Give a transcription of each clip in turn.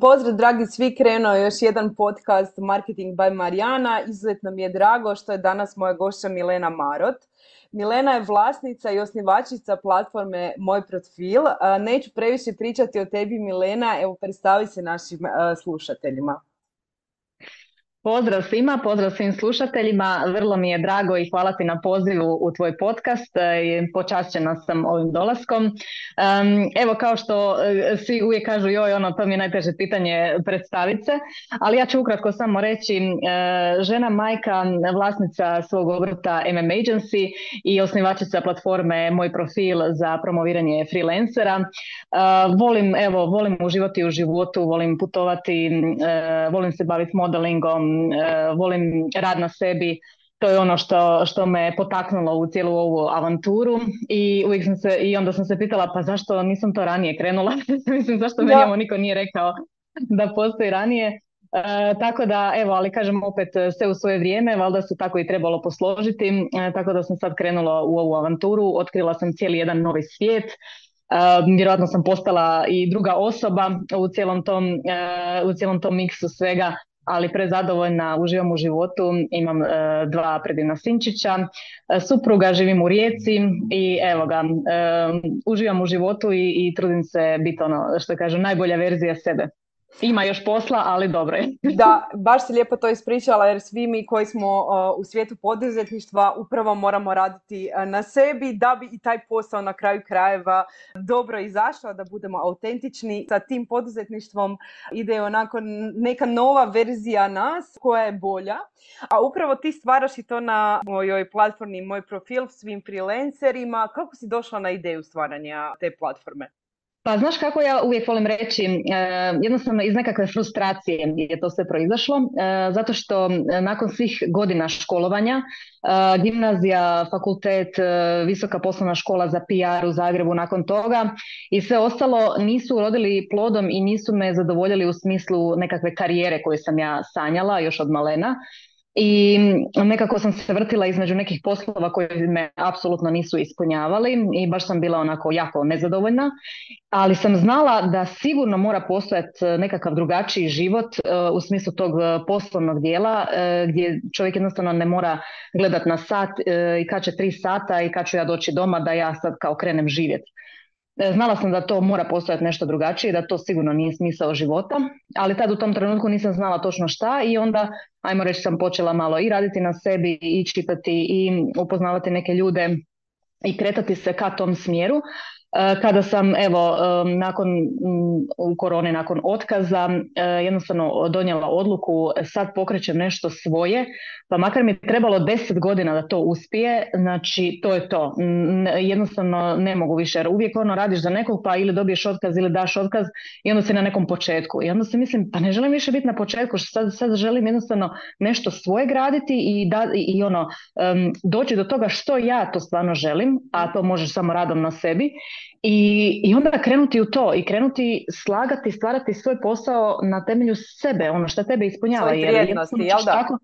Pozdrav dragi svi, krenuo još jedan podcast Marketing by Marijana. Izuzetno mi je drago što je danas moja gošća Milena Marot. Milena je vlasnica i osnivačica platforme Moj profil. Neću previše pričati o tebi Milena, evo predstavi se našim slušateljima. Pozdrav svima, pozdrav svim slušateljima. Vrlo mi je drago i hvala ti na pozivu u tvoj podcast. E, počašćena sam ovim dolaskom. Evo kao što e, svi uvijek kažu joj, ono, to mi je najteže pitanje predstaviti se, ali ja ću ukratko samo reći e, žena majka, vlasnica svog obrta MM Agency i osnivačica platforme Moj profil za promoviranje freelancera. Volim, evo, volim uživati u životu, volim putovati, volim se baviti modelingom, volim rad na sebi, to je ono što, što me potaknulo u cijelu ovu avanturu i uvijek sam se, i onda sam se pitala pa zašto nisam to ranije krenula, mislim zašto meni ovo niko nije rekao da postoji ranije. E, tako da, evo, ali kažem opet sve u svoje vrijeme, valjda se tako i trebalo posložiti, e, tako da sam sad krenula u ovu avanturu, otkrila sam cijeli jedan novi svijet, Uh, vjerojatno sam postala i druga osoba u cijelom tom, u cijelom tom miksu svega ali prezadovoljna, uživam u životu, imam e, dva predivna sinčića, e, supruga, živim u Rijeci i evo ga, e, uživam u životu i, trudim se biti ono što kažu najbolja verzija sebe. Ima još posla, ali dobro je. da, baš si lijepo to ispričala jer svi mi koji smo u svijetu poduzetništva upravo moramo raditi na sebi da bi i taj posao na kraju krajeva dobro izašao, da budemo autentični. Sa tim poduzetništvom ide onako neka nova verzija nas koja je bolja. A upravo ti stvaraš i to na mojoj platformi, moj profil svim freelancerima. Kako si došla na ideju stvaranja te platforme? Pa znaš kako ja uvijek volim reći, e, jednostavno iz nekakve frustracije je to sve proizašlo, e, zato što nakon svih godina školovanja, e, gimnazija, fakultet, visoka poslovna škola za PR u Zagrebu nakon toga i sve ostalo nisu urodili plodom i nisu me zadovoljili u smislu nekakve karijere koje sam ja sanjala još od malena i nekako sam se vrtila između nekih poslova koji me apsolutno nisu ispunjavali i baš sam bila onako jako nezadovoljna, ali sam znala da sigurno mora postojati nekakav drugačiji život e, u smislu tog poslovnog dijela e, gdje čovjek jednostavno ne mora gledat na sat e, i kad će tri sata i kad ću ja doći doma da ja sad kao krenem živjeti. E, znala sam da to mora postojati nešto drugačije, da to sigurno nije smisao života, ali tad u tom trenutku nisam znala točno šta i onda, ajmo reći, sam počela malo i raditi na sebi i čitati i upoznavati neke ljude i kretati se ka tom smjeru. E, kada sam evo nakon u koroni nakon otkaza e, jednostavno donijela odluku sad pokrećem nešto svoje pa makar mi trebalo deset godina da to uspije znači to je to. Jednostavno ne mogu više jer uvijek ono radiš za nekog pa ili dobiješ otkaz ili daš otkaz i onda si na nekom početku. I onda se mislim pa ne želim više biti na početku sad, sad želim jednostavno nešto svoje graditi i, da, i ono doći do toga što ja to stvarno želim a to možeš samo radom na sebi i, I onda krenuti u to i krenuti slagati, stvarati svoj posao na temelju sebe, ono što tebe ispunjava. Svoje vrijednosti, jel da? Tako,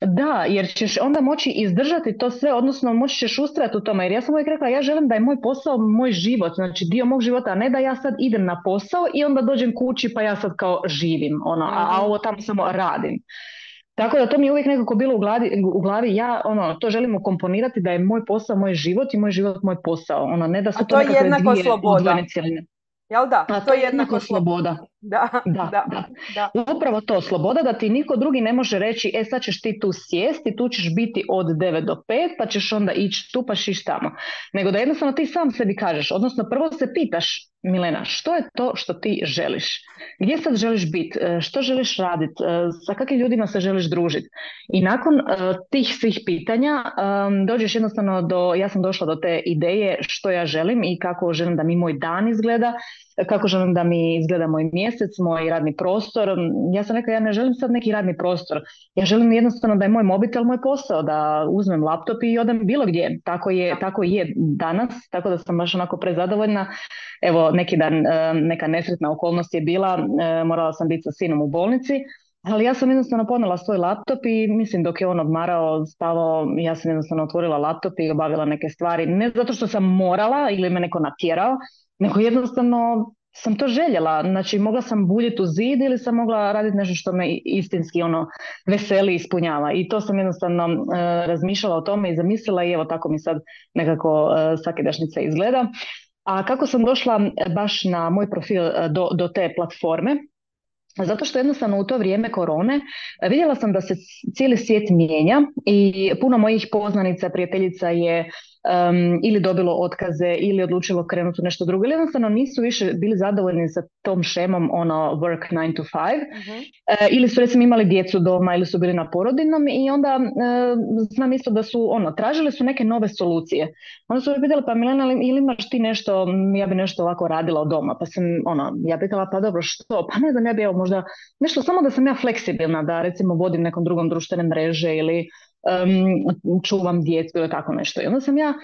da, jer ćeš onda moći izdržati to sve, odnosno moći ćeš ustrajati u tome. Jer ja sam uvijek rekla, ja želim da je moj posao moj život, znači dio mog života, a ne da ja sad idem na posao i onda dođem kući pa ja sad kao živim, ono, a, a mhm. ovo tamo samo radim. Tako da to mi je uvijek nekako bilo u glavi, u glavi ja ono, to želim ukomponirati da je moj posao moj život i moj život moj posao. Ono, ne da su A to, je jednako sloboda. Jel da? A to, je jednako sloboda. Da, da, da, da, Upravo to, sloboda da ti niko drugi ne može reći e sad ćeš ti tu sjesti, tu ćeš biti od 9 do 5 pa ćeš onda ići tu pa šiš tamo. Nego da jednostavno ti sam sebi kažeš, odnosno prvo se pitaš Milena, što je to što ti želiš? Gdje sad želiš biti? E, što želiš raditi? E, sa kakvim ljudima se želiš družiti? I nakon e, tih svih pitanja dođeš jednostavno do, ja sam došla do te ideje što ja želim i kako želim da mi moj dan izgleda kako želim da mi izgleda moj mjesec, moj radni prostor. Ja sam rekla, ja ne želim sad neki radni prostor. Ja želim jednostavno da je moj mobitel moj posao, da uzmem laptop i odem bilo gdje. Tako je, tako je danas, tako da sam baš onako prezadovoljna. Evo, neki dan e, neka nesretna okolnost je bila, e, morala sam biti sa sinom u bolnici, ali ja sam jednostavno ponela svoj laptop i mislim dok je on odmarao, spavao, ja sam jednostavno otvorila laptop i obavila neke stvari. Ne zato što sam morala ili me neko natjerao, nego jednostavno sam to željela. Znači, mogla sam buljiti u zid ili sam mogla raditi nešto što me istinski ono veseli ispunjava. I to sam jednostavno e, razmišljala o tome i zamislila i evo tako mi sad nekako e, svakidašnjica izgleda. A kako sam došla baš na moj profil e, do, do te platforme? Zato što jednostavno u to vrijeme korone vidjela sam da se cijeli svijet mijenja i puno mojih poznanica, prijateljica je um, ili dobilo otkaze ili odlučilo krenuti u nešto drugo ili jednostavno nisu više bili zadovoljni sa tom šemom ono work 9 to 5 uh e, ili su recimo imali djecu doma ili su bili na porodinom i onda uh, znam isto da su ono tražili su neke nove solucije. Onda su me pitali pa Milena ili imaš ti nešto ja bi nešto ovako radila od doma? Pa sam ono ja pitala pa dobro što? Pa ne znam ja bi evo možda nešto samo da sam ja fleksibilna da recimo vodim nekom drugom društvene mreže ili um, čuvam djecu ili tako nešto. I onda sam ja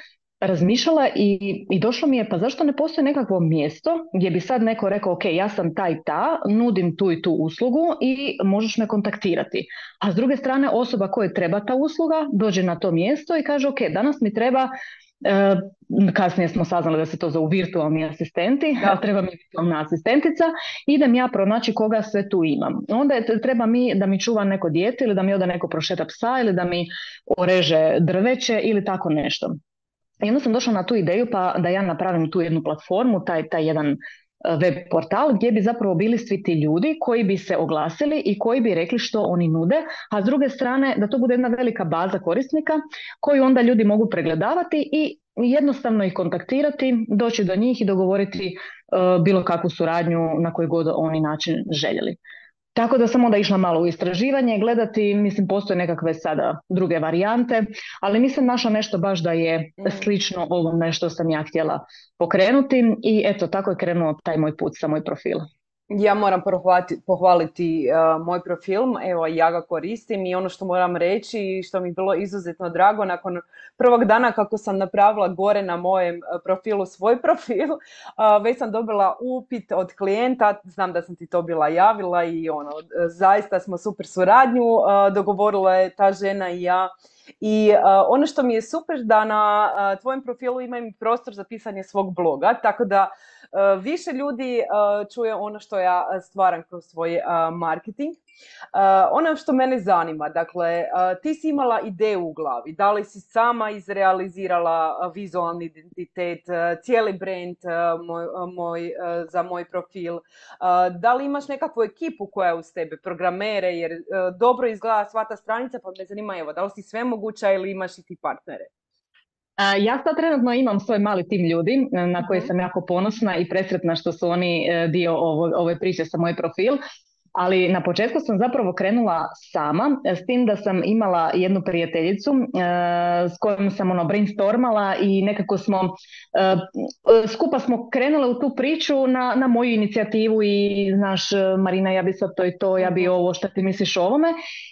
razmišljala i, i došlo mi je pa zašto ne postoji nekakvo mjesto gdje bi sad neko rekao ok, ja sam taj ta, nudim tu i tu uslugu i možeš me kontaktirati. A s druge strane osoba koje treba ta usluga dođe na to mjesto i kaže ok, danas mi treba kasnije smo saznali da se to zovu virtualni asistenti, da. treba mi virtualna asistentica, idem ja pronaći koga sve tu imam. Onda je, treba mi da mi čuva neko dijete ili da mi ode neko prošeta psa ili da mi oreže drveće ili tako nešto. I onda sam došla na tu ideju pa da ja napravim tu jednu platformu, taj, taj jedan e, web portal gdje bi zapravo bili svi ti ljudi koji bi se oglasili i koji bi rekli što oni nude, a s druge strane da to bude jedna velika baza korisnika koju onda ljudi mogu pregledavati i jednostavno ih kontaktirati, doći do njih i dogovoriti uh, bilo kakvu suradnju na koji god oni način željeli. Tako da sam onda išla malo u istraživanje, gledati, mislim postoje nekakve sada druge varijante, ali nisam našla nešto baš da je mm. slično ovome što sam ja htjela pokrenuti i eto tako je krenuo taj moj put sa moj profil. Ja moram pohvaliti, pohvaliti uh, moj profil, evo ja ga koristim i ono što moram reći što mi je bilo izuzetno drago nakon prvog dana kako sam napravila gore na mojem uh, profilu svoj profil, uh, već sam dobila upit od klijenta, znam da sam ti to bila javila i ono, zaista smo super suradnju, dogovorila je ta žena i ja. I ono što mi je super da na tvojem profilu imam prostor za pisanje svog bloga, tako da više ljudi eh, čuje ono što ja stvaram kroz svoj eh, marketing. Ono što mene zanima, dakle, ti si imala ideju u glavi, da li si sama izrealizirala vizualni identitet, cijeli brand moj, moj, za moj profil, da li imaš nekakvu ekipu koja je uz tebe, programere, jer dobro izgleda sva ta stranica, pa me zanima, evo, da li si sve moguća ili imaš i ti partnere? Ja sad trenutno imam svoj mali tim ljudi na koji mhm. sam jako ponosna i presretna što su oni e, dio ove priče sa moj profil ali na početku sam zapravo krenula sama, s tim da sam imala jednu prijateljicu e, s kojom sam ono brainstormala i nekako smo, e, skupa smo krenule u tu priču na, na moju inicijativu i znaš Marina ja bi sad to i to, ja bi ovo, šta ti misliš o ovome?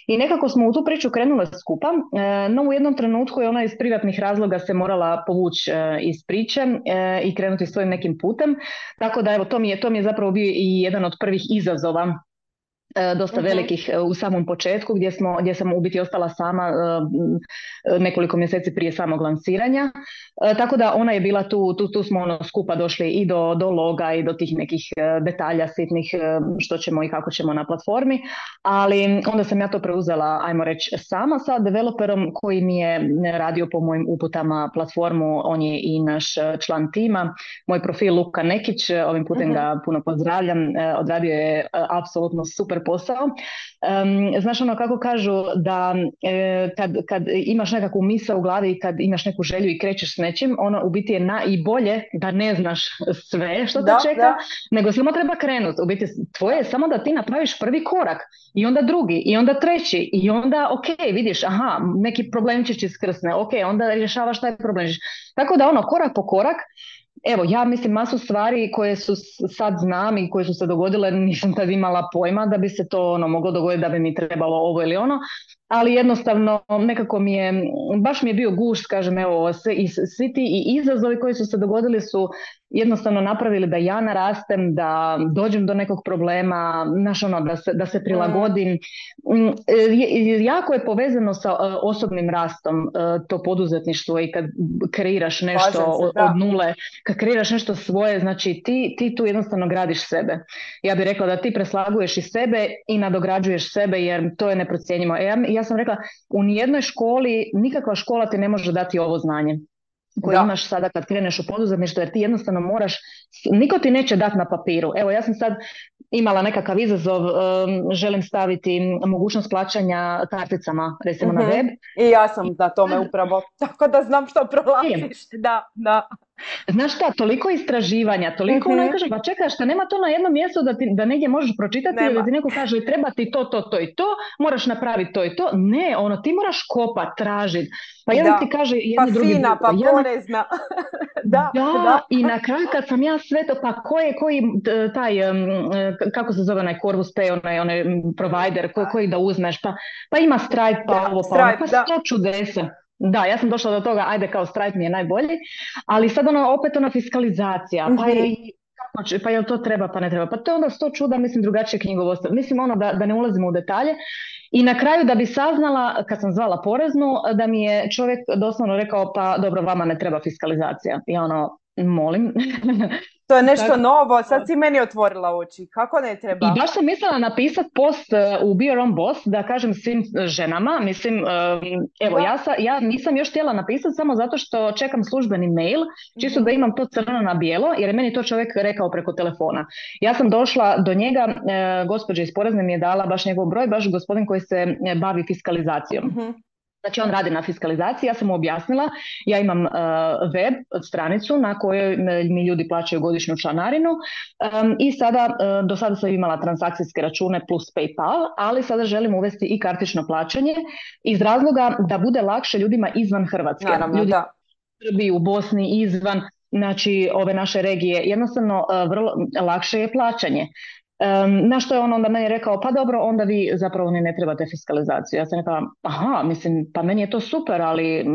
I nekako smo u tu priču krenule skupa, e, no u jednom trenutku je ona iz privatnih razloga se morala povući iz priče i krenuti svojim nekim putem, tako da evo to mi je, to mi je zapravo bio i jedan od prvih izazova. E, dosta mhm. velikih e, u samom početku gdje, smo, gdje sam u biti ostala sama e, nekoliko mjeseci prije samog lanciranja. Tako da ona je bila tu, tu, tu smo ono skupa došli i do, do loga i do tih nekih detalja sitnih što ćemo i kako ćemo na platformi, ali onda sam ja to preuzela, ajmo reći, sama sa developerom koji mi je radio po mojim uputama platformu, on je i naš član tima. Moj profil Luka Nekić, ovim putem mhm. ga puno pozdravljam, odradio je apsolutno super posao. Um, znaš ono kako kažu da e, kad, kad imaš nekakvu misao u glavi i kad imaš neku želju i krećeš s nečim, ono u biti je na i bolje da ne znaš sve što te čeka, nego samo treba krenuti. U biti tvoje je samo da ti napraviš prvi korak i onda drugi i onda treći i onda ok, vidiš, aha, neki problem ćeš iskrsne, ok, onda rješavaš taj problem. Tako da ono, korak po korak, Evo, ja mislim masu stvari koje su sad znam i koje su se dogodile, nisam tad imala pojma da bi se to ono moglo dogoditi da bi mi trebalo ovo ili ono, ali jednostavno nekako mi je, baš mi je bio gušt, kažem, evo, sve, i, svi ti i izazovi koji su se dogodili su jednostavno napravili da ja narastem, da dođem do nekog problema, znaš ono, da se, da se prilagodim. Mm, e, jako je povezano sa e, osobnim rastom e, to poduzetništvo i kad kreiraš nešto od, od nule, kad kreiraš nešto svoje, znači ti, ti tu jednostavno gradiš sebe. Ja bih rekla da ti preslaguješ i sebe i nadograđuješ sebe jer to je neprocjenjivo. Ja, ja sam rekla, u nijednoj školi, nikakva škola ti ne može dati ovo znanje koje imaš sada kad kreneš u poduzetništvo jer ti jednostavno moraš, niko ti neće dati na papiru. Evo ja sam sad imala nekakav izazov, želim staviti mogućnost plaćanja karticama recimo na mhm. web. I ja sam na tome upravo, tako da znam što prolaziš. Da, da. Znaš šta, toliko istraživanja, toliko mm-hmm. kaže, pa čekaj, šta nema to na jednom mjestu da, ti, da negdje možeš pročitati nema. ili da ti neko kaže treba ti to, to, to i to, moraš napraviti to i to. Ne, ono, ti moraš kopat, tražiti. Pa jedan ti kaže jedni pa drugi... Fina, pa porezna. da, da, i na kraju kad sam ja sve to, pa ko je, koji taj, kako se zove onaj Corvus Pay, onaj, onaj provider, ko, koji da uzmeš, pa, pa ima Stripe, pa ovo, pa, ono, pa sto čudesa. Da, ja sam došla do toga, ajde kao Stripe mi je najbolji, ali sad ono, opet ona fiskalizacija, pa je mhm. pa jel to treba, pa ne treba. Pa to je onda sto čuda, mislim, drugačije knjigovodstvo. Mislim ono da, da ne ulazimo u detalje. I na kraju da bi saznala, kad sam zvala poreznu, da mi je čovjek doslovno rekao, pa dobro, vama ne treba fiskalizacija. Ja ono, molim. To je nešto novo, sad si meni otvorila oči, kako ne treba? I baš sam mislila napisati post e, u Be Your Own Boss da kažem svim ženama, mislim, evo ja, sa, ja nisam još htjela napisati samo zato što čekam službeni mail, čisto da mhm. imam to crno na bijelo, jer je meni to čovjek rekao preko telefona. Ja sam došla do njega, e, gospođa iz Porezne mi je dala baš njegov broj, baš gospodin koji se e, bavi fiskalizacijom. Mhm. Znači on radi na fiskalizaciji, ja sam mu objasnila, ja imam uh, web stranicu na kojoj mi ljudi plaćaju godišnju članarinu um, i sada, uh, do sada sam imala transakcijske račune plus PayPal, ali sada želim uvesti i kartično plaćanje iz razloga da bude lakše ljudima izvan Hrvatske. Naravno, Ljudi da. u Bosni, izvan, znači ove naše regije, jednostavno uh, vrlo lakše je plaćanje. Um, na što je on onda meni rekao, pa dobro, onda vi zapravo ni ne trebate fiskalizaciju. Ja sam rekla, aha, mislim, pa meni je to super, ali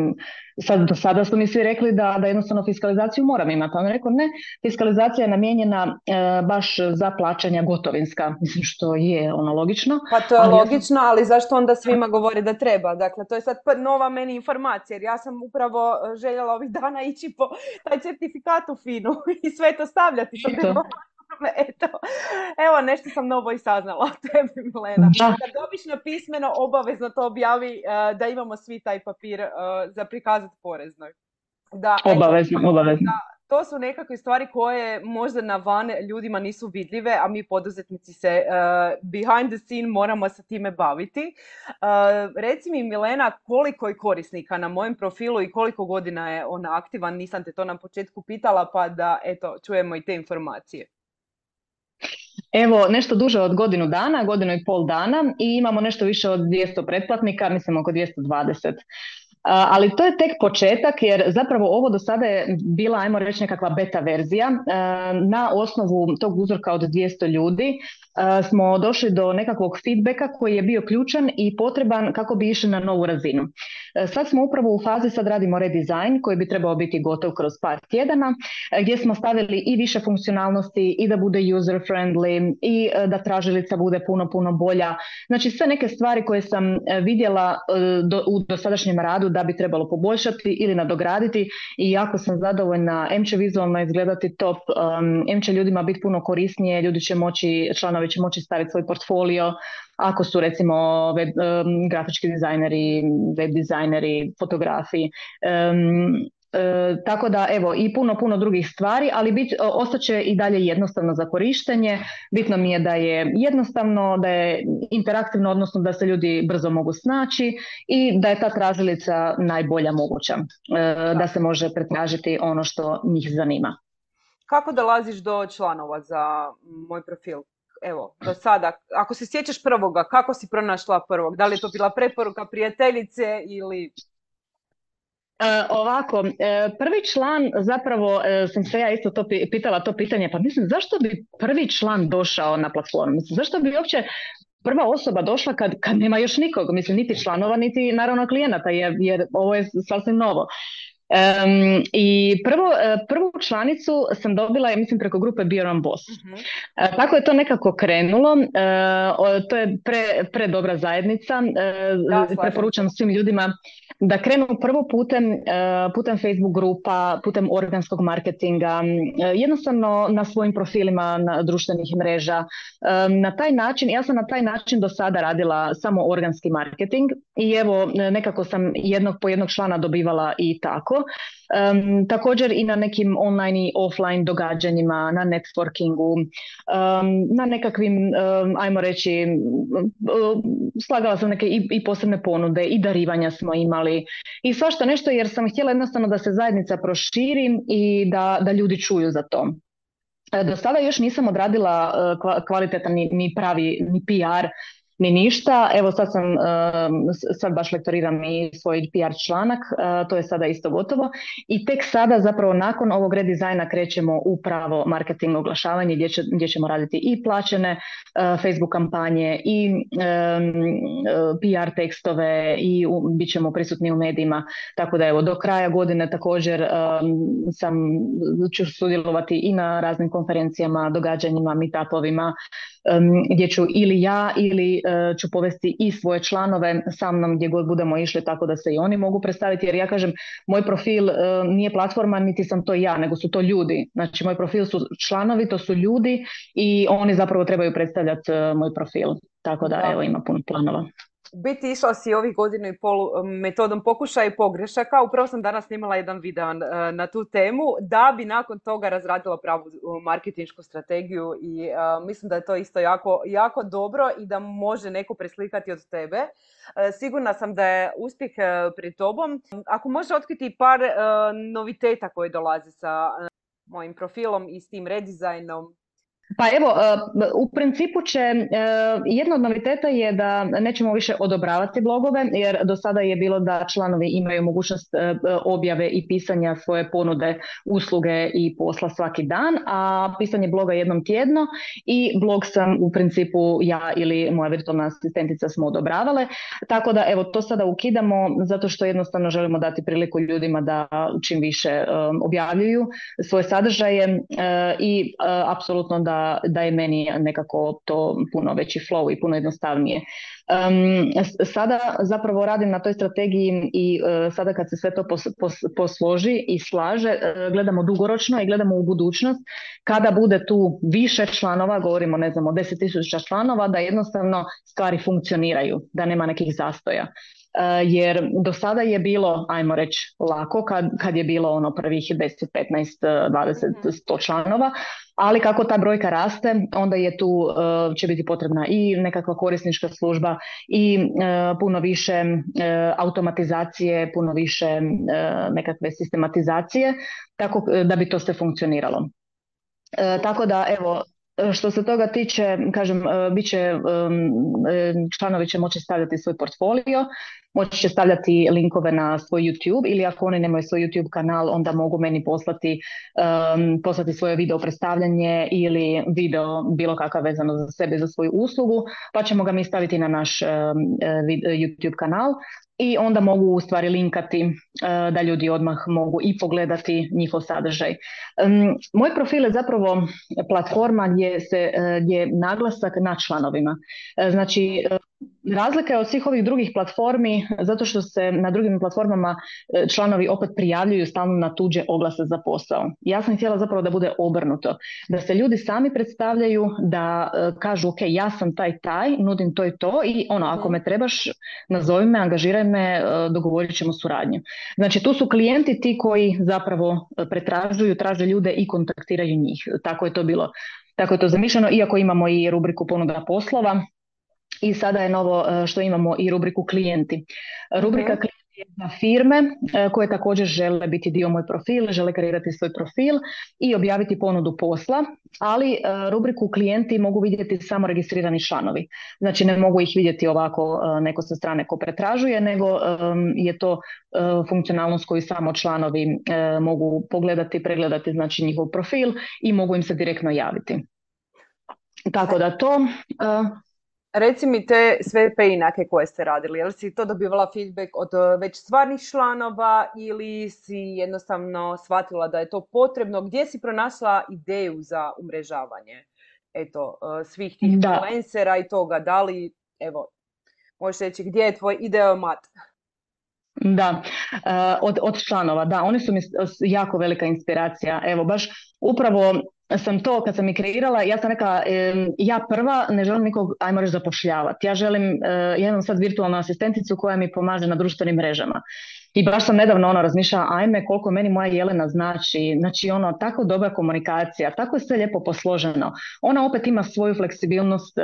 sad, do sada su mi svi rekli da, da jednostavno fiskalizaciju moram imati. On je rekao, ne, fiskalizacija je namijenjena e, baš za plaćanja gotovinska. Mislim, što je ono logično. Pa to je ali logično, ali zašto onda svima govori da treba? Dakle, to je sad nova meni informacija, jer ja sam upravo e, željela ovih dana ići po taj certifikat u FINU i sve to stavljati. To Eto, evo nešto sam novo i saznala o tebi, Milena. Kad dobiš na pismeno, obavezno to objavi uh, da imamo svi taj papir uh, za prikazati poreznoj. Da, obavezno, obavezno. Da, to su nekakve stvari koje možda na van ljudima nisu vidljive, a mi poduzetnici se uh, behind the scene moramo sa time baviti. Uh, reci mi Milena koliko je korisnika na mojem profilu i koliko godina je on aktivan, nisam te to na početku pitala pa da eto čujemo i te informacije. Evo, nešto duže od godinu dana, godinu i pol dana i imamo nešto više od 200 pretplatnika, mislim oko 220. ali to je tek početak jer zapravo ovo do sada je bila, ajmo reći, nekakva beta verzija. Na osnovu tog uzorka od 200 ljudi smo došli do nekakvog feedbacka koji je bio ključan i potreban kako bi išli na novu razinu. Sad smo upravo u fazi, sad radimo redesign koji bi trebao biti gotov kroz par tjedana, gdje smo stavili i više funkcionalnosti i da bude user friendly i da tražilica bude puno, puno bolja. Znači sve neke stvari koje sam vidjela u dosadašnjem radu da bi trebalo poboljšati ili nadograditi i jako sam zadovoljna. M će vizualno izgledati top, M će ljudima biti puno korisnije, ljudi će moći, članovi će moći staviti svoj portfolio, ako su recimo web, grafički dizajneri, web dizajneri, fotografi. E, tako da evo i puno puno drugih stvari, ali bit, ostaće i dalje jednostavno za korištenje. Bitno mi je da je jednostavno, da je interaktivno, odnosno da se ljudi brzo mogu snaći i da je ta tražilica najbolja moguća, e, da se može pretražiti ono što njih zanima. Kako dolaziš do članova za moj profil? Evo, do sada, ako se sjećaš prvoga, kako si pronašla prvog? Da li je to bila preporuka prijateljice ili E, ovako, e, prvi član, zapravo e, sam se ja isto to pitala to pitanje, pa mislim zašto bi prvi član došao na platformu? Mislim, zašto bi uopće prva osoba došla kad, kad nema još nikog, mislim niti članova, niti naravno klijenata, jer, jer ovo je sasvim novo. Um, I prvo, prvu članicu sam dobila, ja mislim, preko grupe Be on Boss. uh tako je to nekako krenulo. to je pre, pre dobra zajednica. preporučam svim ljudima da krenu prvo putem, e, putem Facebook grupa, putem organskog marketinga, e, jednostavno na svojim profilima na društvenih mreža. E, na taj način, ja sam na taj način do sada radila samo organski marketing i evo nekako sam jednog po jednog člana dobivala i tako. Um, također i na nekim online i offline događanjima, na networkingu, um, na nekakvim, um, ajmo reći, slagala sam neke i, i posebne ponude i darivanja smo imali i svašta nešto jer sam htjela jednostavno da se zajednica proširi i da, da ljudi čuju za to. E, do sada još nisam odradila e, kvalitetan ni, ni pravi ni PR ni ništa. Evo sad sam, sad baš lektoriram i svoj PR članak, to je sada isto gotovo. I tek sada zapravo nakon ovog redizajna krećemo u pravo marketing oglašavanje gdje, ćemo raditi i plaćene Facebook kampanje i PR tekstove i bit ćemo prisutni u medijima. Tako da evo do kraja godine također sam ću sudjelovati i na raznim konferencijama, događanjima, meetupovima, gdje ću ili ja ili e, ću povesti i svoje članove sa mnom gdje god budemo išli tako da se i oni mogu predstaviti. Jer ja kažem moj profil e, nije platforma niti sam to ja nego su to ljudi. Znači moj profil su članovi to su ljudi i oni zapravo trebaju predstavljati e, moj profil. Tako da. evo ima puno planova biti išla si ovih godinu i pol um, metodom pokušaja i pogrešaka. Upravo sam danas snimala jedan video uh, na tu temu da bi nakon toga razradila pravu uh, marketinšku strategiju i uh, mislim da je to isto jako, jako dobro i da može neko preslikati od tebe. Sigurna sam da je uspjeh pred tobom. Ako može otkriti par noviteta koji dolaze sa mojim profilom i s tim redizajnom, pa evo, e, u principu će, e, jedna od noviteta je da nećemo više odobravati blogove, jer do sada je bilo da članovi imaju mogućnost e, objave i pisanja svoje ponude, usluge i posla svaki dan, a pisanje bloga jednom tjedno i blog sam u principu ja ili moja virtualna asistentica smo odobravale, tako da evo to sada ukidamo zato što jednostavno želimo dati priliku ljudima da čim više objavljuju svoje sadržaje i apsolutno da da, je meni nekako to puno veći flow i puno jednostavnije. sada zapravo radim na toj strategiji i uh, sada kad se sve to pos, posloži i slaže, uh, gledamo dugoročno i gledamo u budućnost. Kada bude tu više članova, govorimo ne znam o 10.000 članova, da jednostavno stvari funkcioniraju, da nema nekih zastoja. Uh, jer do sada je bilo, ajmo reći, lako kad, kad je bilo ono prvih 10, 15, 20, 100 članova, ali kako ta brojka raste, onda je tu uh, će biti potrebna i nekakva korisnička služba i uh, puno više automatizacije, puno više nekakve sistematizacije, tako da bi to sve funkcioniralo. Tako da evo što se toga tiče, kažem, bit će, članovi će moći stavljati svoj portfolio, moći će stavljati linkove na svoj YouTube ili ako oni nemaju svoj YouTube kanal, onda mogu meni poslati, poslati svoje video predstavljanje ili video bilo kakav vezano za sebe, za svoju uslugu, pa ćemo ga mi staviti na naš um, YouTube kanal i onda mogu u stvari linkati e, da ljudi odmah mogu i pogledati njihov sadržaj. Moj profil je zapravo platforma gdje, se, e, je naglasak na članovima. E, znači, Razlika je od svih ovih drugih platformi zato što se na drugim platformama e, članovi opet prijavljuju stalno na tuđe oglase za posao. Ja sam htjela zapravo da bude obrnuto. Da se ljudi sami predstavljaju, da e, kažu ok, ja sam taj taj, nudim to i to i ono, ako mhm. me trebaš, nazovi me, angažiraj me, e, dogovorit ćemo suradnju. Znači tu su klijenti ti koji zapravo pretražuju, traže ljude i kontaktiraju njih. Tako je to bilo. Tako je to zamišljeno, iako imamo i rubriku ponuda poslova, i sada je novo e, što imamo i rubriku klijenti. Rubrika mhm. klijenti je za firme e, koje također žele biti dio moj profil, žele kreirati svoj profil i objaviti ponudu posla, ali e, rubriku klijenti mogu vidjeti samo registrirani članovi. Znači ne mogu ih vidjeti ovako neko sa strane ko pretražuje, nego je to funkcionalnost koju samo članovi mogu pogledati, pregledati znači njihov profil i mogu im se direktno javiti. Tako da to Reci mi te sve peinake koje ste radili, jel si to dobivala feedback od e, već stvarnih članova ili si jednostavno shvatila da je to potrebno? Gdje si pronašla ideju za umrežavanje eto, e, svih tih influencera i toga? Da li, evo, možeš reći gdje je tvoj ideomat? Da, e, od, od članova, da, oni su mi jako velika inspiracija. Evo, baš upravo sam to, kad sam i kreirala, ja sam rekla, ja prva ne želim nikog, ajmo reći, zapošljavati. Ja želim, e, ja imam sad virtualnu asistenticu koja mi pomaže na društvenim mrežama. I baš sam nedavno ono razmišljala, ajme koliko meni moja Jelena znači, znači ono tako dobra komunikacija, tako je sve lijepo posloženo. Ona opet ima svoju fleksibilnost,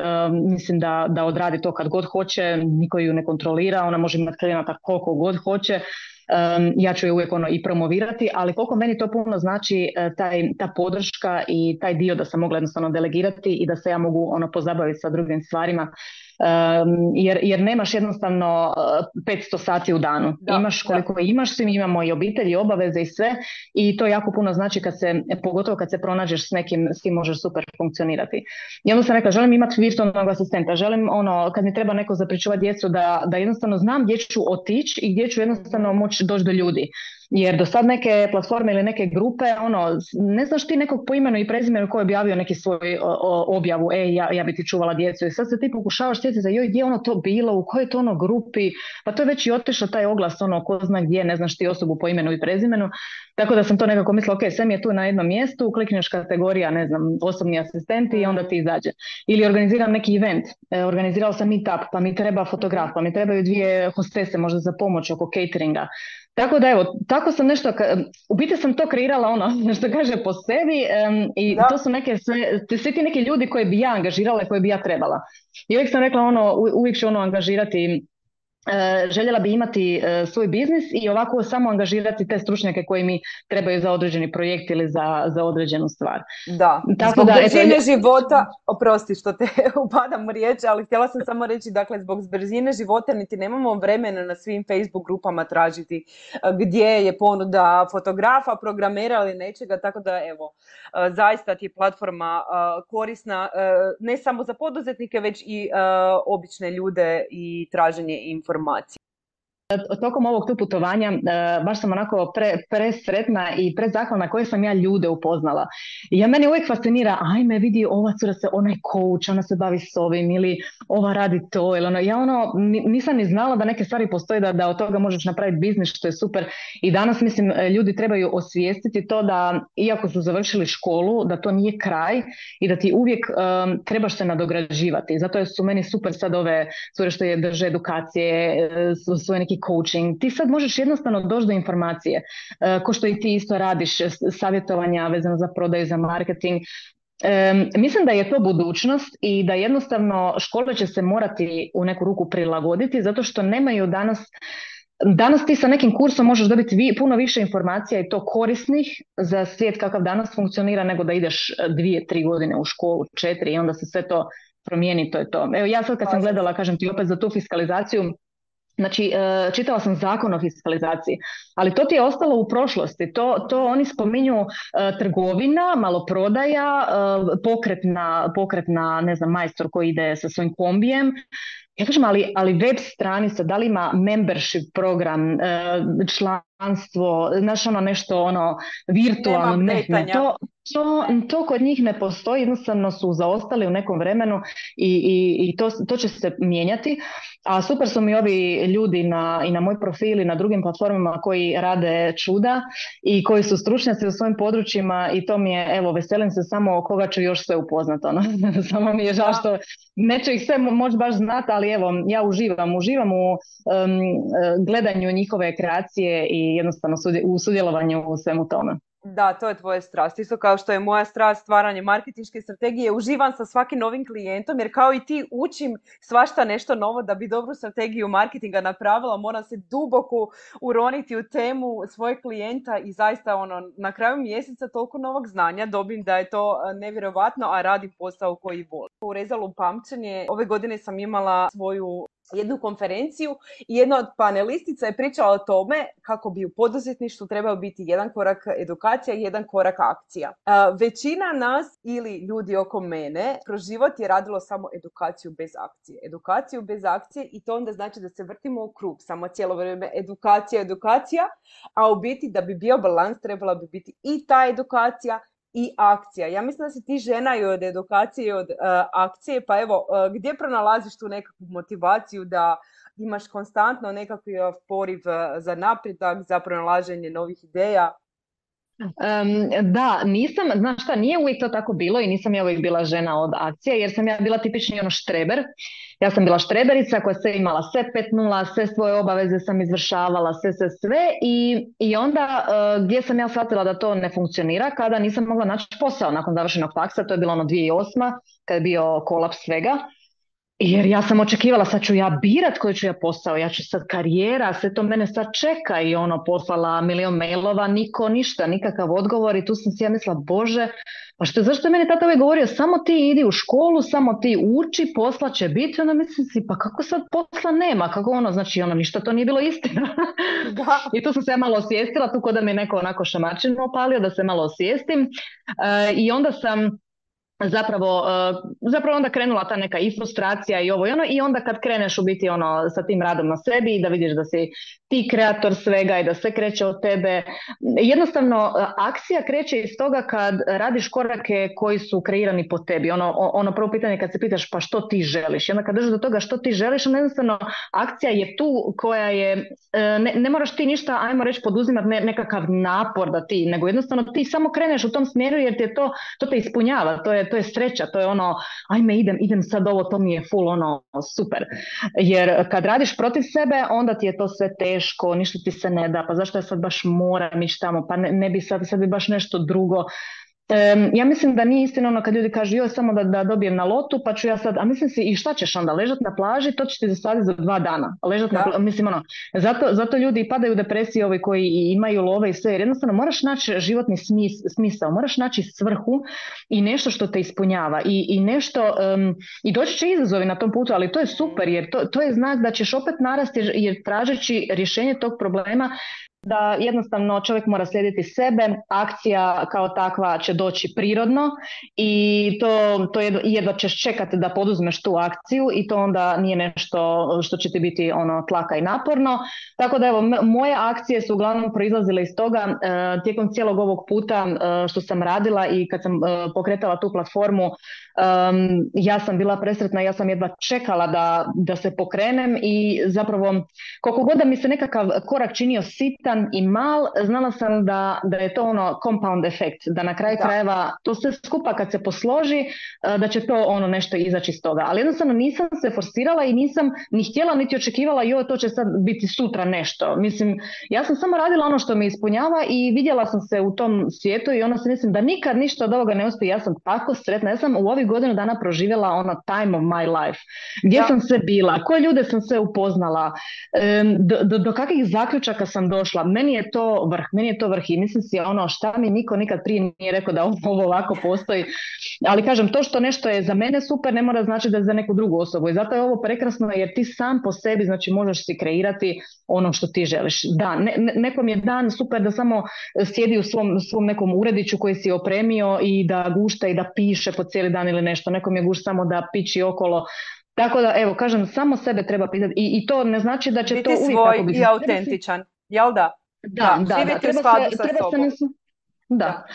mislim da, da odradi to kad god hoće, niko ju ne kontrolira, ona može imati klijenata koliko god hoće, ja ću je uvijek ono i promovirati, ali koliko meni to puno znači e, taj, ta podrška i taj dio da sam mogla jednostavno delegirati i da se ja mogu ono pozabaviti sa drugim stvarima jer, jer nemaš jednostavno 500 uh, sati u danu. imaš koliko da. imaš, svi imamo i obitelj i obaveze i sve i to jako puno znači kad se, pogotovo kad se pronađeš s nekim, s kim možeš super funkcionirati. I onda sam rekla, želim imati virtualnog asistenta, želim ono, kad mi treba neko zapričuvati djecu da, da jednostavno znam gdje ću otići i gdje ću jednostavno moći doći do ljudi. Jer do sad neke platforme ili neke grupe, ono, ne znaš ti nekog po imenu i prezimenu koji je objavio neki svoj objavu, e, ja, ja bi ti čuvala djecu. I sad se ti pokušavaš sjetiti za joj, gdje je ono to bilo, u kojoj to ono grupi, pa to je već i otišao taj oglas, ono, ko zna gdje, ne znaš ti osobu po imenu i prezimenu, tako da sam to nekako mislila, ok, sve mi je tu na jednom mjestu, klikneš kategorija, ne znam, osobni asistenti i onda ti izađe. Ili organiziram neki event, e, organizirala sam meetup, pa mi treba fotograf, pa mi trebaju dvije hostese možda za pomoć oko cateringa, tako da evo, tako sam nešto, u biti sam to kreirala ono, što kaže po sebi i to su neke sve, svi ti neki ljudi koje bi ja angažirala i koje bi ja trebala. I uvijek sam rekla ono, uvijek ću ono angažirati željela bi imati e, svoj biznis i ovako samo angažirati te stručnjake koji mi trebaju za određeni projekt ili za, za određenu stvar. Da, Tako zbog da, brzine života, oprosti što te upadam u riječ, ali htjela sam samo reći, dakle, zbog brzine života niti nemamo vremena na svim Facebook grupama tražiti e, gdje je ponuda fotografa, programera ili nečega, tako da evo, zaista ti je platforma korisna ne samo za poduzetnike, već i obične ljude i traženje informacija informacije. Tokom ovog tu putovanja e, baš sam onako pre, presretna i prezahvalna koje sam ja ljude upoznala. I ja meni uvijek fascinira, ajme vidi ova cura se, ona je coach, ona se bavi s ovim ili ova radi to ili ono. Ja ono nisam ni znala da neke stvari postoje da, da od toga možeš napraviti biznis što je super. I danas mislim e, ljudi trebaju osvijestiti to da iako su završili školu da to nije kraj i da ti uvijek um, trebaš se nadograđivati. Zato su meni super sad ove cure što je drže edukacije, svoje neki coaching, ti sad možeš jednostavno doći do informacije, e, ko što i ti isto radiš, savjetovanja vezano za prodaju, za marketing. mislim da je to budućnost i da jednostavno škole će se morati u neku ruku prilagoditi zato što nemaju danas Danas ti sa nekim kursom možeš dobiti puno više informacija i to korisnih za svijet kakav danas funkcionira nego da ideš dvije, tri godine u školu, četiri i onda se sve to promijeni, to je to. Evo ja sad kad sam gledala, kažem ti opet za tu fiskalizaciju, Znači, e, čitala sam zakon o fiskalizaciji, ali to ti je ostalo u prošlosti. To, to oni spominju e, trgovina, maloprodaja, e, pokretna, pokretna, ne znam, majstor koji ide sa svojim kombijem. Ja kažem, ali, ali web stranica, da li ima membership program, članstvo, znaš ono nešto ono virtualno, ne, to, to, to kod njih ne postoji, jednostavno su zaostali u nekom vremenu i, i, i to, to će se mijenjati. A super su mi ovi ljudi na, i na moj profil i na drugim platformama koji rade čuda i koji su stručnjaci u svojim područjima i to mi je, evo, veselim se samo koga ću još sve upoznat. Ono. samo mi je žao što neće ih sve moći baš znati, ali evo, ja uživam. Uživam u gledanju njihove kreacije i jednostavno u sudjelovanju u svemu tome. Da, to je tvoja strast. Isto kao što je moja strast stvaranje marketinške strategije. Uživam sa svakim novim klijentom jer kao i ti učim svašta nešto novo da bi dobru strategiju marketinga napravila. Moram se duboko uroniti u temu svojeg klijenta i zaista ono, na kraju mjeseca toliko novog znanja dobim da je to nevjerojatno, a radim posao koji volim. U rezalu pamćenje ove godine sam imala svoju jednu konferenciju i jedna od panelistica je pričala o tome kako bi u poduzetništvu trebao biti jedan korak edukacija i jedan korak akcija. Većina nas ili ljudi oko mene kroz život je radilo samo edukaciju bez akcije. Edukaciju bez akcije i to onda znači da se vrtimo u krug, samo cijelo vrijeme edukacija, edukacija, a u biti da bi bio balans trebala bi biti i ta edukacija i akcija. Ja mislim da si ti žena i od edukacije i od uh, akcije, pa evo, uh, gdje pronalaziš tu nekakvu motivaciju da imaš konstantno nekakvi poriv uh, za napredak, za pronalaženje novih ideja? Um, da, nisam, znaš šta, nije uvijek to tako bilo i nisam ja uvijek bila žena od akcije jer sam ja bila tipični ono štreber. Ja sam bila štreberica koja se imala sve pet nula, sve svoje obaveze sam izvršavala, sve, sve, sve i, i onda uh, gdje sam ja shvatila da to ne funkcionira kada nisam mogla naći posao nakon završenog faksa, to je bilo ono 2008. kad je bio kolaps svega jer ja sam očekivala sad ću ja birat koji ću ja posao, ja ću sad karijera, sve to mene sad čeka i ono poslala milion mailova, niko ništa, nikakav odgovor i tu sam si ja mislila, bože, pa što, zašto je meni tata uvijek govorio, samo ti idi u školu, samo ti uči, posla će biti, onda mislim si, pa kako sad posla nema, kako ono, znači ono, ništa to nije bilo istina. Da. I tu sam se ja malo osvijestila, tu kod da mi neko onako šamačin opalio, da se malo osvijestim. E, I onda sam zapravo, e, zapravo onda krenula ta neka i frustracija i ovo i ono i onda kad kreneš u biti ono sa tim radom na sebi i da vidiš da si ti kreator svega i da sve kreće od tebe. Jednostavno e, akcija kreće iz toga kad radiš korake koji su kreirani po tebi. Ono, ono prvo pitanje kad se pitaš pa što ti želiš onda kad dođeš do toga što ti želiš, onda jednostavno akcija je tu koja je, e, ne, ne moraš ti ništa, ajmo reći poduzimati ne, nekakav napor da ti, nego jednostavno ti samo kreneš u tom smjeru jer te to, to te ispunjava, to je to je sreća, to je ono, ajme idem, idem sad ovo, to mi je full ono super. Jer kad radiš protiv sebe, onda ti je to sve teško, ništa ti se ne da, pa zašto ja sad baš moram ići tamo, pa ne, ne bi sad, sad bi baš nešto drugo. Um, ja mislim da nije istina ono kad ljudi kažu joj samo da, da dobijem na lotu pa ću ja sad, a mislim si i šta ćeš onda ležat na plaži, to će ti zasaditi za dva dana. Ležat na mislim ono, zato, zato ljudi padaju u depresiji ovi koji imaju love i sve, jer jednostavno moraš naći životni smis, smisao, moraš naći svrhu i nešto što te ispunjava i, i nešto, i doći će izazovi na tom putu, ali to je super jer to, to je znak da ćeš opet narasti jer tražeći rješenje tog problema da jednostavno čovjek mora slijediti sebe, akcija kao takva će doći prirodno i to, to je, jedva ćeš čekati da poduzmeš tu akciju i to onda nije nešto što će ti biti ono tlaka i naporno. Tako da evo, moje akcije su uglavnom proizlazile iz toga e, tijekom cijelog ovog puta e, što sam radila i kad sam e, pokretala tu platformu ja sam bila presretna, ja sam jedva čekala da, da se pokrenem i zapravo koliko god da mi se nekakav korak činio sitan i mal, znala sam da, da je to ono compound efekt, da na kraju krajeva to sve skupa kad se posloži, e, da će to ono nešto izaći iz toga. Ali jednostavno nisam se forsirala i nisam ni htjela niti očekivala joj to će sad biti sutra nešto. Mislim, ja sam samo radila ono što me ispunjava i vidjela sam se u tom svijetu i onda se mislim da nikad ništa od ovoga ne uspije. Ja sam tako sretna. Ja sam u ovih godinu dana proživjela ono time of my life. Gdje sam se bila, koje ljude sam se upoznala, do, do, do kakvih zaključaka sam došla, meni je to vrh, meni je to vrh i mislim si ono šta mi niko nikad prije nije rekao da ovo ovako postoji, ali kažem to što nešto je za mene super ne mora znači da je za neku drugu osobu. I zato je ovo prekrasno jer ti sam po sebi znači možeš si kreirati ono što ti želiš. Da, ne, nekom je dan super da samo sjedi u svom, svom nekom urediću koji si opremio i da gušta i da piše po cijeli dan ili nešto, nekom je gušt samo da piči okolo tako da, evo, kažem, samo sebe treba pitati i, i to ne znači da će Biti to uvijek svoj tako biti. i autentičan, jel da? Da, da, da. u Treba se, treba se na, da.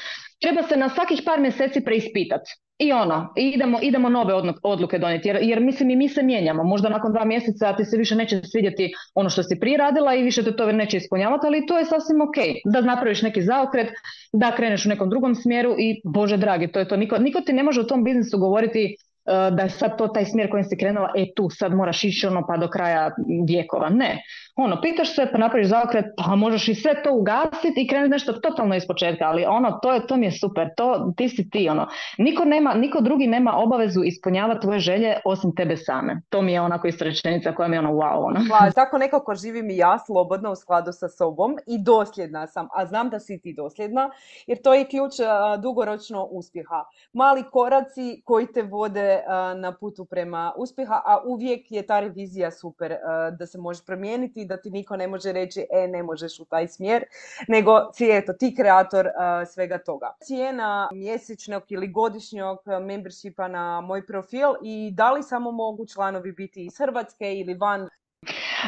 Treba se na svakih par mjeseci preispitati. I ono, idemo, idemo nove odlu- odluke donijeti, jer, jer mislim i mi se mijenjamo. Možda nakon dva mjeseca ti se više neće svidjeti ono što si prije radila i više te to neće ispunjavati, ali to je sasvim ok. Da napraviš neki zaokret, da kreneš u nekom drugom smjeru i bože dragi, to je to. Niko, niko ti ne može u tom biznisu govoriti uh, da je sad to taj smjer kojim si krenula, e tu sad moraš ići ono pa do kraja vjekova. Ne. Ono, pitaš se pa napraviš zaokret, pa možeš i sve to ugasiti i krenuti nešto totalno iz početka, ali ono, to, je, to mi je super, to ti si ti, ono. Niko, nema, niko drugi nema obavezu ispunjavati tvoje želje osim tebe same. To mi je onako isto rečenica koja mi je ono wow, ono. Pa, tako nekako živim i ja slobodno u skladu sa sobom i dosljedna sam, a znam da si ti dosljedna, jer to je ključ a, dugoročno uspjeha. Mali koraci koji te vode a, na putu prema uspjeha, a uvijek je ta revizija super a, da se može promijeniti, da ti niko ne može reći e ne možeš u taj smjer, nego si eto ti kreator a, svega toga. Cijena mjesečnog ili godišnjeg membershipa na moj profil i da li samo mogu članovi biti iz Hrvatske ili van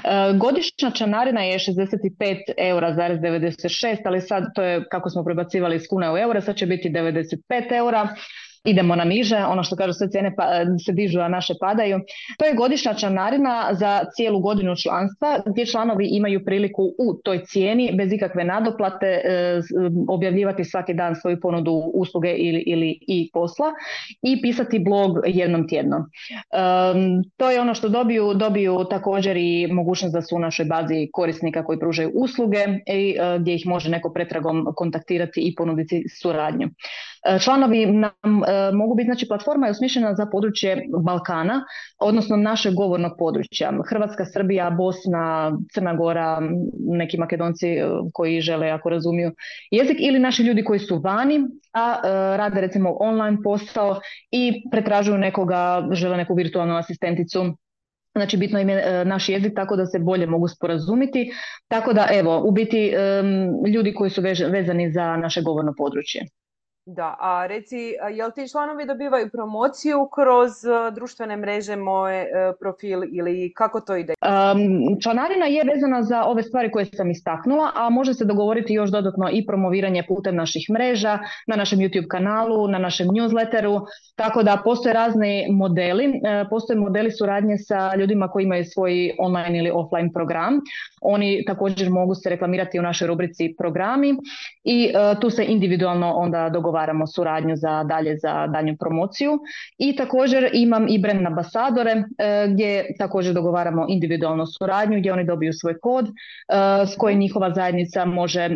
E, Godišnja članarina je 65 eura zarez 96, ali sad to je kako smo prebacivali iz kuna u eure, sad će biti 95 eura. Idemo na niže, ono što kažu sve cijene pa, se dižu, a naše padaju. To je godišnja članarina za cijelu godinu članstva gdje članovi imaju priliku u toj cijeni bez ikakve nadoplate e, objavljivati svaki dan svoju ponudu usluge ili, ili i posla i pisati blog jednom tjedno. Um, to je ono što dobiju, dobiju također i mogućnost da su u našoj bazi korisnika koji pružaju usluge i uh, gdje ih može neko pretragom kontaktirati i ponuditi suradnju. Uh, članovi nam uh, mogu biti, znači platforma je osmišljena za područje Balkana, odnosno našeg govornog područja. Hrvatska, Srbija, Bosna, Crna Gora, neki makedonci koji žele ako razumiju jezik ili naši ljudi koji su vani, a rade recimo online posao i pretražuju nekoga, žele neku virtualnu asistenticu Znači bitno im je naš jezik tako da se bolje mogu sporazumiti. Tako da evo, u biti ljudi koji su vezani za naše govorno područje. Da, a reci, jel ti članovi dobivaju promociju kroz društvene mreže, moj profil ili kako to ide? Um, članarina je vezana za ove stvari koje sam istaknula, a može se dogovoriti još dodatno i promoviranje putem naših mreža, na našem YouTube kanalu, na našem newsletteru, tako da postoje razni modeli. Postoje modeli suradnje sa ljudima koji imaju svoj online ili offline program. Oni također mogu se reklamirati u našoj rubrici programi i uh, tu se individualno onda dogovaramo suradnju za dalje za daljnju promociju. I također imam i brand ambasadore uh, gdje također dogovaramo individualnu suradnju gdje oni dobiju svoj kod uh, s kojim njihova zajednica može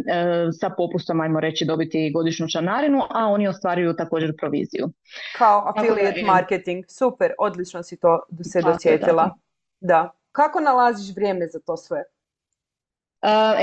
sa popustom, ajmo reći, dobiti godišnju članarinu, a oni ostvaruju također proviziju. Kao affiliate da, marketing. Super, odlično si to se dosjetila. Da. Kako nalaziš vrijeme za to sve?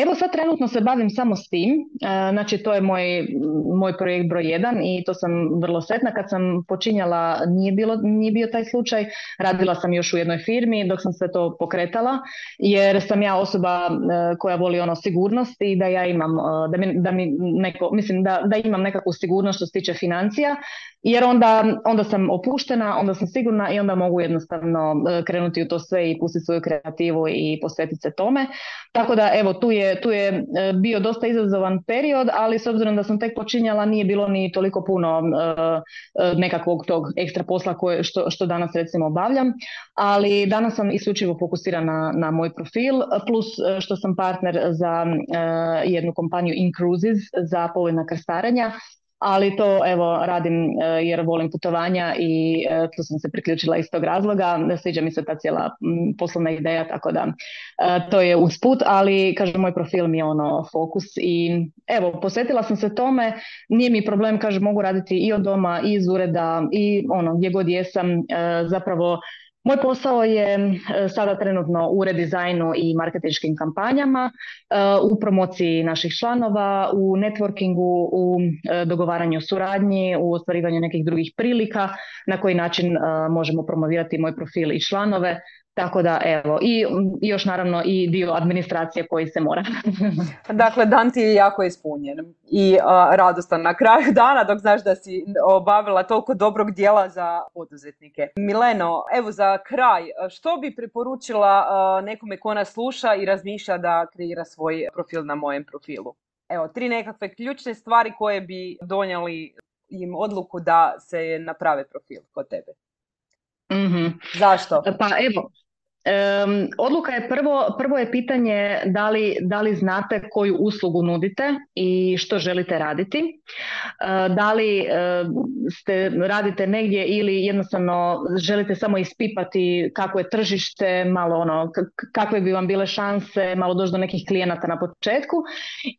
Evo sad trenutno se bavim samo s tim, znači to je moj, moj projekt broj jedan i to sam vrlo sretna. Kad sam počinjala nije, bilo, nije bio taj slučaj, radila sam još u jednoj firmi dok sam sve to pokretala jer sam ja osoba koja voli ono sigurnost i da ja imam, da mi, da mi neko, mislim da, da imam nekakvu sigurnost što se tiče financija jer onda, onda sam opuštena, onda sam sigurna i onda mogu jednostavno krenuti u to sve i pustiti svoju kreativu i posvetiti se tome. Tako da evo tu je, tu je bio dosta izazovan period, ali s obzirom da sam tek počinjala nije bilo ni toliko puno uh, nekakvog tog ekstra posla koje, što, što danas recimo obavljam, ali danas sam isključivo fokusirana na moj profil, plus što sam partner za jednu kompaniju In Cruises za povoljna krstarenja, ali to evo radim jer volim putovanja i tu sam se priključila iz tog razloga. Sviđa mi se ta cijela poslovna ideja, tako da to je usput, ali kažem moj profil mi je ono fokus i evo posvetila sam se tome, nije mi problem, kažem mogu raditi i od doma i iz ureda i ono gdje god jesam, zapravo Moj posao je e, sada trenutno u redizajnu i marketinškim kampanjama, e, u promociji naših članova, u networkingu, u e, dogovaranju suradnji, u ostvarivanju nekih drugih prilika, na koji način možemo promovirati moj profil i članove, tako da evo, i još naravno i dio administracije koji se mora. dakle, dan ti je jako ispunjen i radostan na kraju dana dok znaš da si obavila toliko dobrog dijela za poduzetnike. Mileno, evo za kraj, što bi preporučila nekome ko nas sluša i razmišlja da kreira svoj profil na mojem profilu? Evo, tri nekakve ključne stvari koje bi donijeli im odluku da se naprave profil kod tebe. Mm Zašto? Pa evo, Um, odluka je prvo, prvo je pitanje da li, da li znate koju uslugu nudite i što želite raditi. Da li ste radite negdje ili jednostavno želite samo ispipati kako je tržište, malo ono, kakve bi vam bile šanse, malo doći do nekih klijenata na početku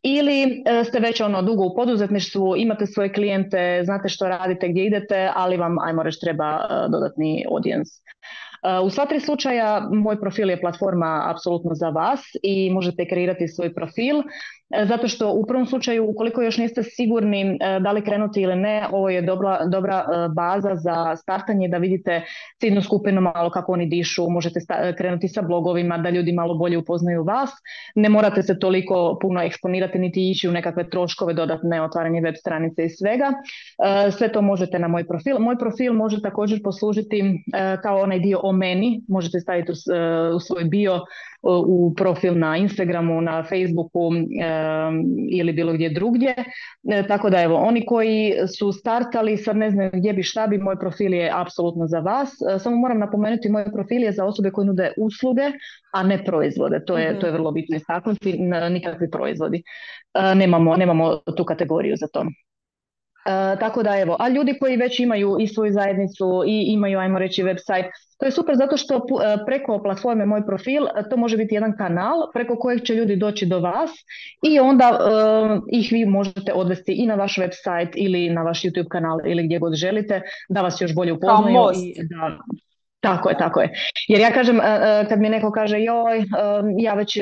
ili ste već ono dugo u poduzetništvu, imate svoje klijente, znate što radite, gdje idete, ali vam, ajmo reći, treba dodatni audience. U sva tri slučaja moj profil je platforma apsolutno za vas i možete kreirati svoj profil. E, zato što u prvom slučaju ukoliko još niste sigurni e, da li krenuti ili ne, ovo je dobra, dobra e, baza za startanje da vidite ciljnu skupinu malo kako oni dišu, možete krenuti sa blogovima da ljudi malo bolje upoznaju vas. Ne morate se toliko puno eksponirati niti ići u nekakve troškove dodatne otvaranje web stranice i svega. Sve to možete na moj profil. Moj profil može također poslužiti kao onaj dio o meni, možete staviti u svoj bio u profil na Instagramu, na Facebooku ili bilo gdje drugdje. E, tako da evo, oni koji su startali, sad ne znam gdje bi šta bi, moj profil je apsolutno za vas. E, samo moram napomenuti, moj profil je za osobe koje nude usluge, a ne proizvode. To je, mhm. to je vrlo bitno istaknuti, nikakvi proizvodi. E, nemamo, nemamo tu kategoriju za to. E, tako da evo, a ljudi koji već imaju i svoju zajednicu i imaju, ajmo reći, website, to je super zato što e, preko platforme Moj profil e, to može biti jedan kanal preko kojeg će ljudi doći do vas i onda ih vi možete odvesti i na vaš website ili na vaš YouTube kanal ili gdje god želite da vas još bolje upoznaju i da tako je, tako je. Jer ja kažem, e, e, kad mi neko kaže joj, e, ja već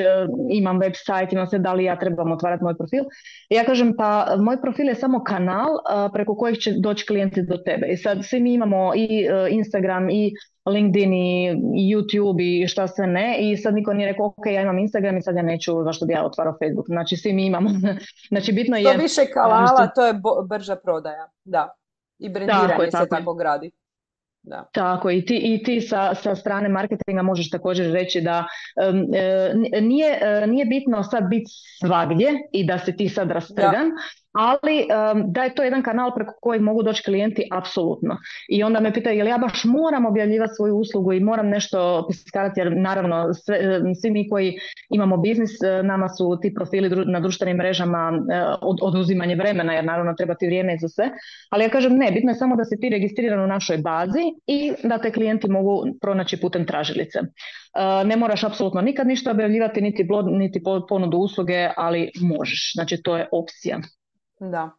imam website, imam sve, da li ja trebam otvarati moj profil, ja kažem pa moj profil je samo kanal preko kojih će doći klijenti do tebe. I sad svi mi imamo i Instagram i LinkedIn i YouTube i šta se ne i sad niko nije rekao ok, ja imam Instagram i sad ja neću, zašto bi ja otvarao Facebook. Znači svi mi imamo. Znači bitno je... To više kanala, to je brža prodaja, da. I brendiranje se tako gradi. Da. Tako, i ti, i ti sa, sa strane marketinga možeš također reći da e, nije, e, nije bitno sad biti svagdje i da se ti sad rastrgan, ali da je to jedan kanal preko kojeg mogu doći klijenti, apsolutno. I onda me pitaju, jel ja baš moram objavljivati svoju uslugu i moram nešto piskarati, jer naravno sve, svi mi koji imamo biznis, nama su ti profili na društvenim mrežama od, oduzimanje vremena, jer naravno treba ti vrijeme za sve. Ali ja kažem ne, bitno je samo da si ti registriran u našoj bazi i da te klijenti mogu pronaći putem tražilice. Ne moraš apsolutno nikad ništa objavljivati, niti, blog, niti ponudu usluge, ali možeš. Znači to je opcija. Da.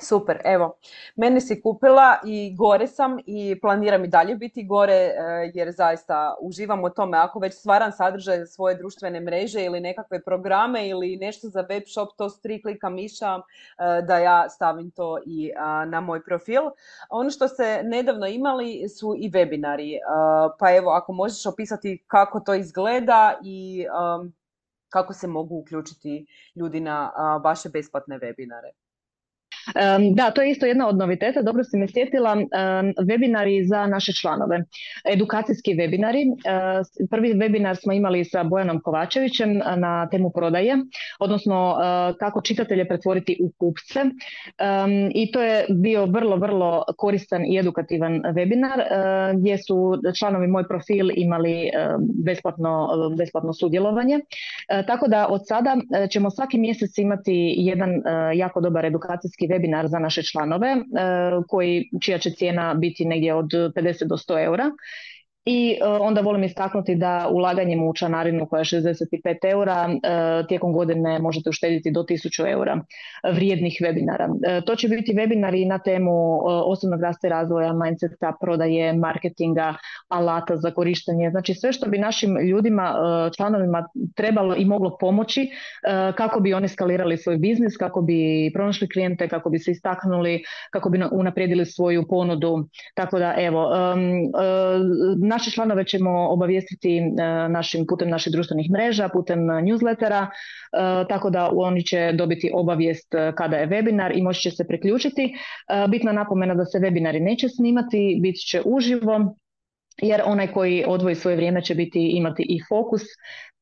Super, evo, mene si kupila i gore sam i planiram i dalje biti gore e, jer zaista uživam u tome. Ako već stvaram sadržaj za svoje društvene mreže ili nekakve programe ili nešto za web shop, to s tri klika miša e, da ja stavim to i na moj profil. Ono što ste nedavno imali su i webinari, e, pa evo ako možeš opisati kako to izgleda i kako se mogu uključiti ljudi na vaše besplatne webinare. Da, to je isto jedna od noviteta, dobro si me sjetila, webinari za naše članove, edukacijski webinari. Prvi webinar smo imali sa Bojanom Kovačevićem na temu prodaje, odnosno kako čitatelje pretvoriti u kupce i to je bio vrlo, vrlo koristan i edukativan webinar gdje su članovi moj profil imali besplatno, besplatno sudjelovanje. Tako da od sada ćemo svaki mjesec imati jedan jako dobar edukacijski webinar za naše članove, e, koji, čija će cijena biti negdje od 50 do 100 eura i e, onda volim istaknuti da ulaganjem u članarinu koja je 65 eura e, tijekom godine možete uštediti do 1000 eura vrijednih webinara. E, to će biti webinari na temu osobnog rasta i razvoja, mindseta, prodaje, marketinga, alata za korištenje. Znači sve što bi našim ljudima, članovima trebalo i moglo pomoći kako bi oni skalirali svoj biznis, kako bi pronašli klijente, kako bi se istaknuli, kako bi unaprijedili svoju ponudu. Tako da evo, naše članove ćemo obavijestiti e, našim, putem naših društvenih mreža, putem newslettera, e, tako da oni će dobiti obavijest e, kada je webinar i moći će se priključiti. Bitna napomena da se webinari neće snimati, bit će uživo, jer onaj koji odvoji svoje vrijeme će biti imati i fokus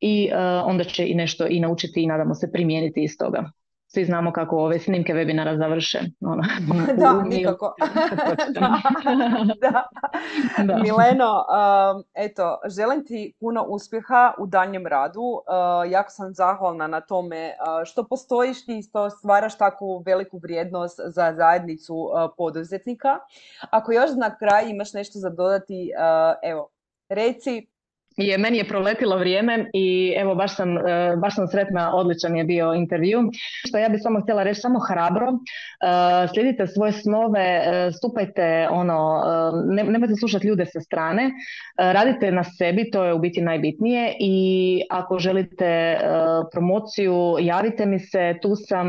i onda će i nešto i naučiti i nadamo se primijeniti iz toga svi znamo kako ove snimke webinara završe. Ono, da, nikako. da. da. Mileno, um, eto, želim ti puno uspjeha u danjem radu. Uh, jako sam zahvalna na tome uh, što postojiš ti i što stvaraš takvu veliku vrijednost za zajednicu uh, poduzetnika. Ako još na kraj imaš nešto za dodati, evo, reci je, meni je proletilo vrijeme i evo baš sam, e, baš sam sretna, odličan je bio intervju. Što ja bih samo htjela reći, samo hrabro, e, slijedite svoje snove, e, stupajte ono, ne, nemojte slušati ljude sa strane, radite na sebi, to je u biti najbitnije i ako želite promociju, javite mi se, tu sam,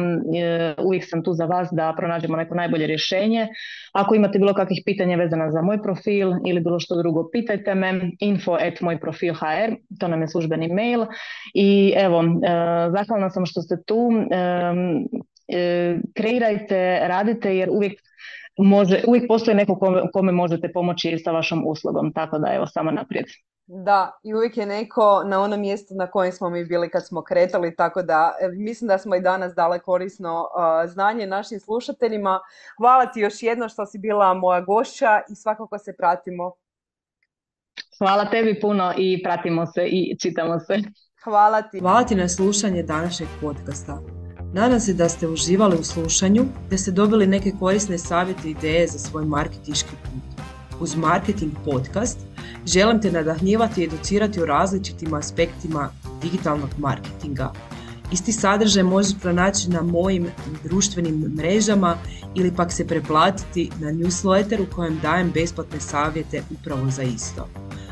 uvijek sam tu za vas da pronađemo neko najbolje rješenje. Ako imate bilo kakvih pitanja vezana za moj profil ili bilo što drugo, pitajte me, info at moj profil HR, to nam je službeni mail i evo, e, zahvalna sam što ste tu, e, e, kreirajte, radite jer uvijek može, uvijek postoji neko kome, možete pomoći sa vašom uslugom, tako da evo, samo naprijed. Da, i uvijek je neko na onom mjestu na kojem smo mi bili kad smo kretali, tako da mislim da smo i danas dale korisno znanje našim slušateljima. Hvala ti još jedno što si bila moja gošća i svakako se pratimo. Hvala tebi puno i pratimo se i čitamo se. Hvala ti. Hvala ti na slušanje današnjeg podcasta. Nadam se da ste uživali u slušanju, da ste dobili neke korisne savjete i ideje za svoj marketički put. Uz Marketing Podcast želim te nadahnjivati i educirati o različitim aspektima digitalnog marketinga. Isti sadržaj možeš pronaći na mojim društvenim mrežama ili pak se preplatiti na newsletter u kojem dajem besplatne savjete upravo za isto.